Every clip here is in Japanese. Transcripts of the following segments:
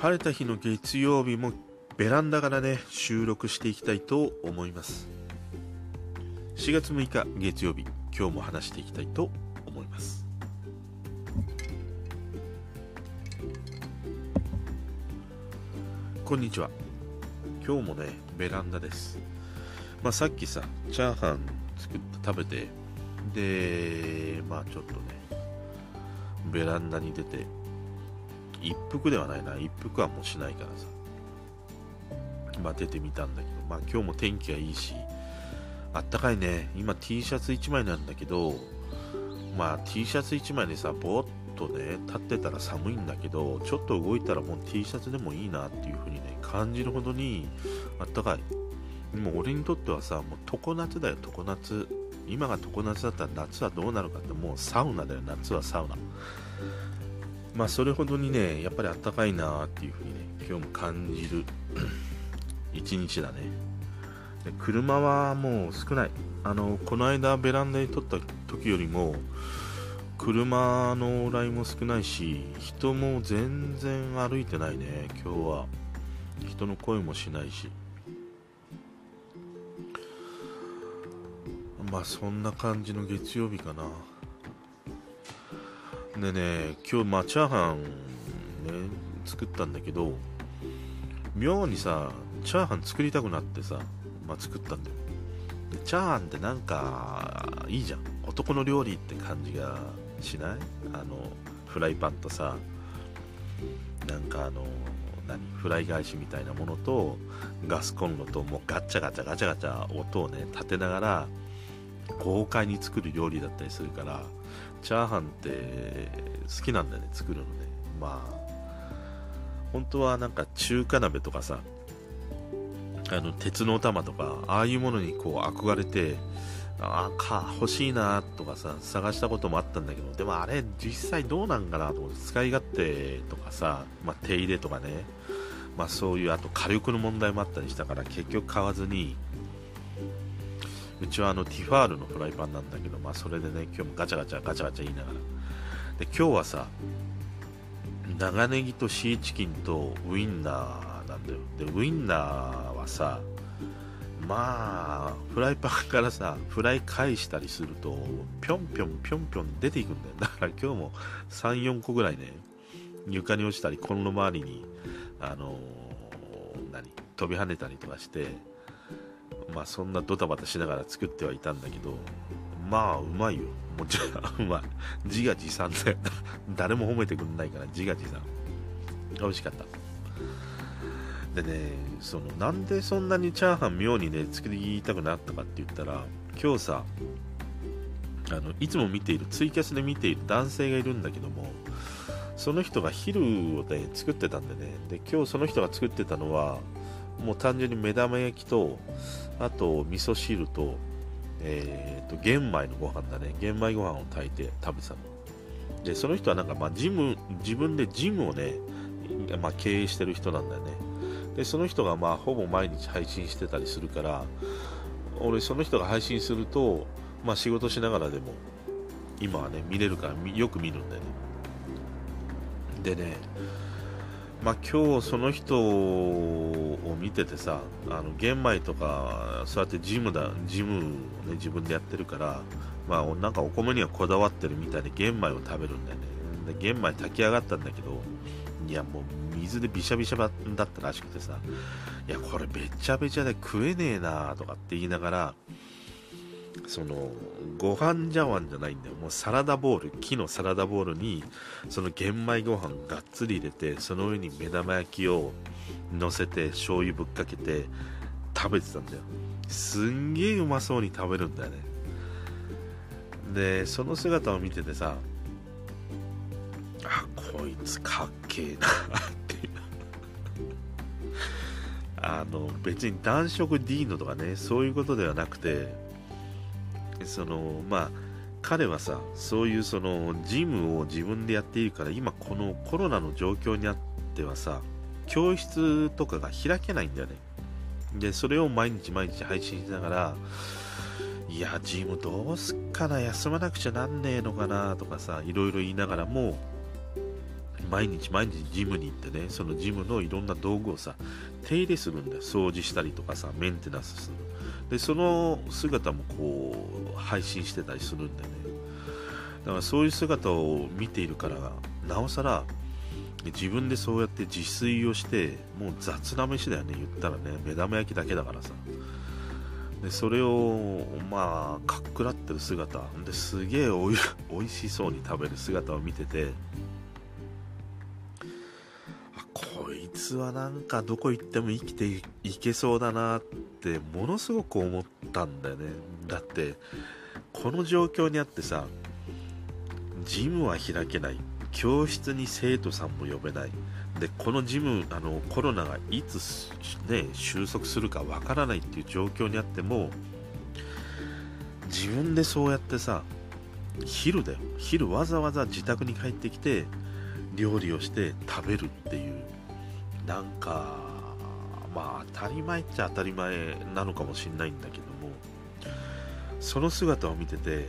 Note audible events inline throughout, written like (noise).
晴れた日の月曜日もベランダからね収録していきたいと思います。4月6日月曜日今日も話していきたいと思います。こんにちは。今日もねベランダです。まあさっきさチャーハン作って食べてでまあちょっとねベランダに出て一服ではないな。一服はもうしないからさ。まあ出てみたんだけど。まあ今日も天気がいいし。あったかいね。今 T シャツ1枚なんだけど。まあ T シャツ1枚でさぼーっとね立ってたら寒いんだけどちょっと動いたらもう T シャツでもいいなっていう風にね感じるほどにあったかい。もう俺にとってはさもう常夏だよ常夏。今が常夏だったら夏はどうなるかってもうサウナだよ夏はサウナ。まあそれほどにねやっぱりあったかいなっていう風にね今日も感じる (clears throat) 一日だね。車はもう少ない。あのこの間ベランダに撮った時よりも車の往来も少ないし人も全然歩いてないね今日は。人の声もしないし。まあそんな感じの月曜日かな。でね今日まあチャーハンね作ったんだけど妙にさチャーハン作りたくなってさ、まあ、作ったんだよ。でチャーハンってなんかいいじゃん。男の料理って感じがしない？あのフライパンとさなんかあの何？フライ返しみたいなものとガスコンロともうガチャガチャガチャガチャ音をね立てながら豪快に作る料理だったりするからチャーハンって好きなんだよね作るのね。まあ本当はなんか中華鍋とかさあの鉄の玉とかああいうものにこう憧れてああか欲しいなとかさ探したこともあったんだけどでもあれ実際どうなんかなと思って使い勝手とかさ、まあ、手入れとかねまあそういうあと火力の問題もあったりしたから結局買わずにうちはあのティファールのフライパンなんだけど、まあ、それでね、今日もガチャガチャガチャガチャ言いながら。で、今日はさ、長ネギとシーチキンとウインナーなんだよ。で、ウインナーはさ、まあ、フライパンからさ、フライ返したりすると、ぴょんぴょんぴょんぴょん出ていくんだよ。だから今日も3、4個ぐらいね、床に落ちたり、コンロ周りに、あのー、何、飛び跳ねたりとかして、まあそんなドタバタしながら作ってはいたんだけど、まあうまいよ。もちろん、うまい。自画自賛だよ。誰も褒めてくんないから自画自賛。美味しかった。でね、そのなんでそんなにチャーハン妙にね、作りたくなったかって言ったら、今日さ、あのいつも見ている、ツイキャスで見ている男性がいるんだけども、その人が昼をね、作ってたんでね、で、今日その人が作ってたのは、もう単純に目玉焼きと、あと味噌汁と、えー、と玄米のご飯だね。玄米ご飯を炊いて食べてたの。で、その人はなんか、まあ、ジム、自分でジムをね、まあ、経営してる人なんだよね。で、その人がまあ、ほぼ毎日配信してたりするから、俺、その人が配信すると、まあ、仕事しながらでも、今はね、見れるからよく見るんだよね。でね、まあ、今日その人を見ててさあの玄米とかそうやってジムだジムを、ね、自分でやってるから、まあ、なんかお米にはこだわってるみたいで玄米を食べるんだよね。で玄米炊き上がったんだけどいやもう水でびしゃびしゃだったらしくてさいやこれべちゃべちゃで食えねえなとかって言いながらそのご飯茶碗じゃないんだよ。もうサラダボウル木のサラダボウルにその玄米ご飯がっつり入れてその上に目玉焼きを乗せて醤油ぶっかけて食べてたんだよ。すんげえうまそうに食べるんだよね。でその姿を見ててさあこいつかっけえなっていう。あの別に男色ディーノとかねそういうことではなくてそのまあ彼はさそういうそのジムを自分でやっているから今このコロナの状況にあってはさ教室とかが開けないんだよね。でそれを毎日毎日配信しながらいやジムどうすっかな休まなくちゃなんねえのかなとかさいろいろ言いながらも毎日毎日ジムに行ってねそのジムのいろんな道具をさ手入れするんだよ。掃除したりとかさメンテナンスするでその姿もこう配信してたりするんだよね。だからそういう姿を見ているからなおさら自分でそうやって自炊をしてもう雑な飯だよね言ったらね。目玉焼きだけだからさ。でそれをまあかっくらってる姿。ですげえおいおいしそうに食べる姿を見ててこいつはなんかどこ行っても生きていけそうだなってものすごく思ったんだよね。だってこの状況にあってさジムは開けない。教室に生徒さんも呼べない。でこのジムあのコロナがいつ、ね、収束するかわからないっていう状況にあっても自分でそうやってさ昼だよ。昼わざわざ自宅に帰ってきて料理をして食べるっていうなんかまあ当たり前っちゃ当たり前なのかもしれないんだけどもその姿を見てて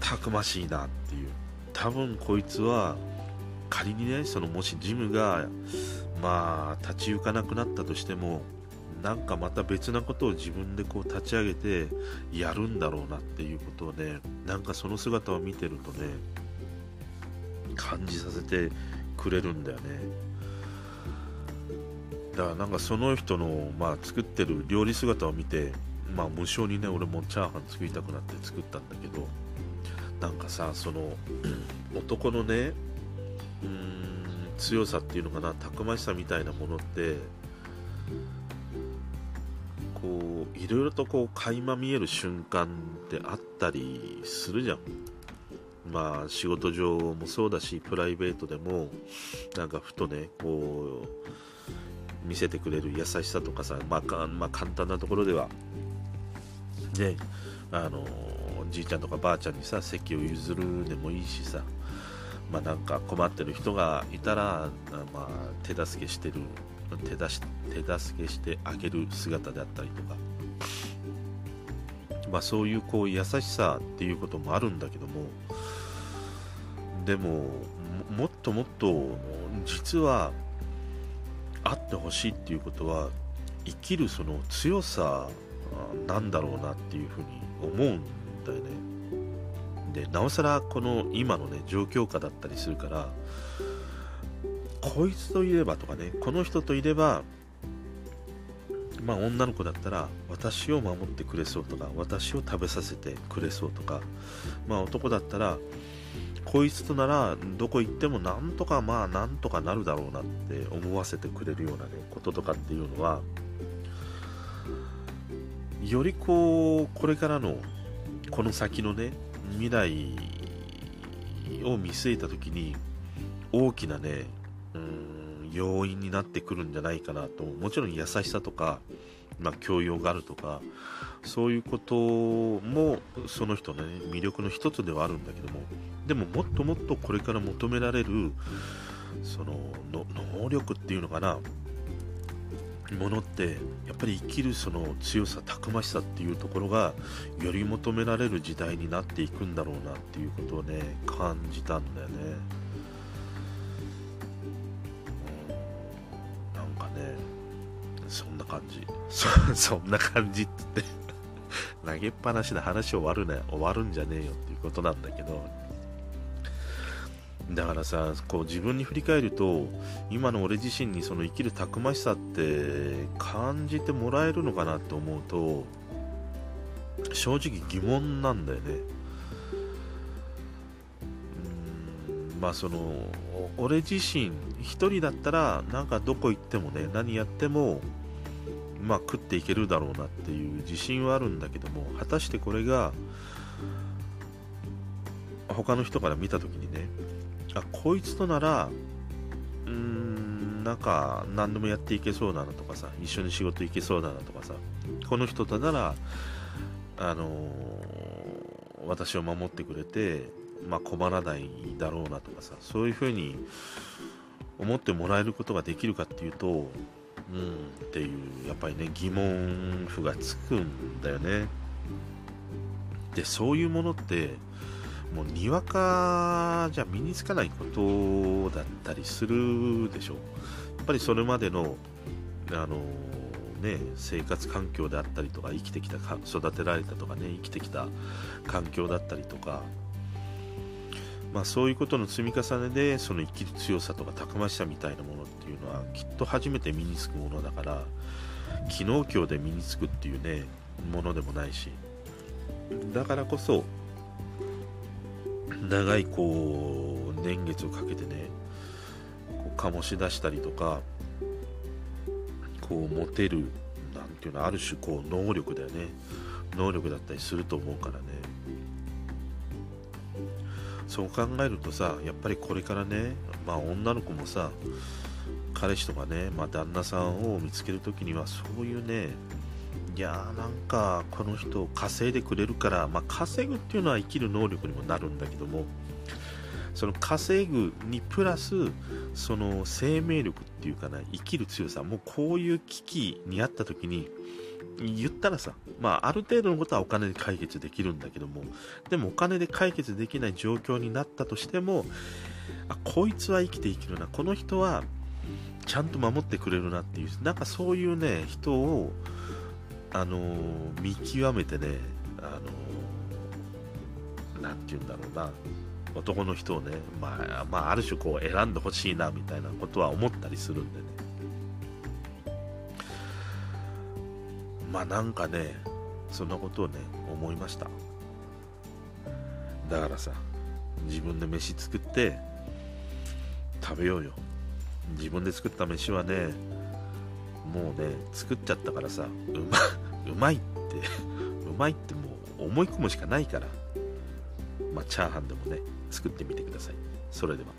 たくましいなっていう。多分こいつは仮にねそのもしジムがまあ立ち行かなくなったとしてもなんかまた別なことを自分でこう立ち上げてやるんだろうなっていうことをねなんかその姿を見てるとね感じさせてくれるんだよね。だからなんかその人の、まあ、作ってる料理姿を見てまあ無性にね俺もチャーハン作りたくなって作ったんだけどなんかさその男のねうーん強さっていうのかなたくましさみたいなものってこういろいろとこう垣間見える瞬間ってあったりするじゃん。まあ仕事上もそうだしプライベートでもなんかふとねこう見せてくれる優しさとかさ、まあ、まあ、簡単なところではねあのじいちゃんとかばあちゃんにさ席を譲るでもいいしさまあ、なんか困ってる人がいたら、まあ、手助けしてる手出し手助けしてあげる姿であったりとか、まあ、そういうこう優しさっていうこともあるんだけどもでももっともっと実はあってほしいっていうことは生きるその強さなんだろうなっていうふうに思うんだよね。でなおさらこの今のね状況下だったりするからこいつといればとかねこの人といればまあ女の子だったら私を守ってくれそうとか私を食べさせてくれそうとかまあ男だったらこいつとならどこ行ってもなんとかまあなんとかなるだろうなって思わせてくれるようなねこととかっていうのはよりこうこれからのこの先のね未来を見据えた時に大きなねうん要因になってくるんじゃないかなともちろん優しさとか、まあ、教養があるとかそういうこともその人の、ね、魅力の一つではあるんだけどもでももっともっとこれから求められるその能力っていうのかなものってやっぱり生きるその強さたくましさっていうところがより求められる時代になっていくんだろうなっていうことをね感じたんだよね、そんな感じ。そ (laughs) そんな感じって言って。(laughs) 投げっぱなしで話終わるね。終わるんじゃねえよっていうことなんだけど。だからさこう自分に振り返ると今の俺自身にその生きるたくましさって感じてもらえるのかなって思うと正直疑問なんだよね。うんまあその俺自身一人だったらなんかどこ行ってもね何やってもまあ食っていけるだろうなっていう自信はあるんだけども果たしてこれが他の人から見た時にねあこいつとならうーんなんか何でもやっていけそうだなとかさ一緒に仕事行けそうだなとかさこの人とならあのー、私を守ってくれて、まあ、困らないだろうなとかさそういうふうに思ってもらえることができるかっていうとうん。っていうやっぱりね疑問符がつくんだよね。でそういうものってもうにわかじゃ身につかないことだったりするでしょ。やっぱりそれまでのあのね、生活環境であったりとか生きてきた育てられたとかね生きてきた環境だったりとか、まあ、そういうことの積み重ねでその生きる強さとかたくましさみたいなものっていうのはきっと初めて身につくものだから昨日今日で身につくっていうねものでもないしだからこそ長いこう年月をかけてねこう醸し出したりとかこう持てるなんていうのある種こう能力だよね。能力だったりすると思うからね。そう考えるとさやっぱりこれからねまあ女の子もさ彼氏とかね、まあ、旦那さんを見つける時にはそういうねいやーなんかこの人稼いでくれるから、まあ、稼ぐっていうのは生きる能力にもなるんだけどもその稼ぐにプラスその生命力っていうかな生きる強さもうこういう危機にあった時に言ったらさ、まあ、ある程度のことはお金で解決できるんだけどもでもお金で解決できない状況になったとしてもあこいつは生きていけるなこの人はちゃんと守ってくれるなっていうなんかそういうね人をあのー、見極めてねあのー、て言うんだろうな男の人をね、まあ、まあ、ある種こう選んでほしいなみたいなことは思ったりするんでね。まあなんかね、そんなことをね、思いました。だからさ、自分で飯作って食べようよ。自分で作った飯はね、もうね、作っちゃったからさ、うま (laughs) うまいって (laughs) うまいってもう思い込むしかないから。まあ、チャーハンでもね、作ってみてください。それでは。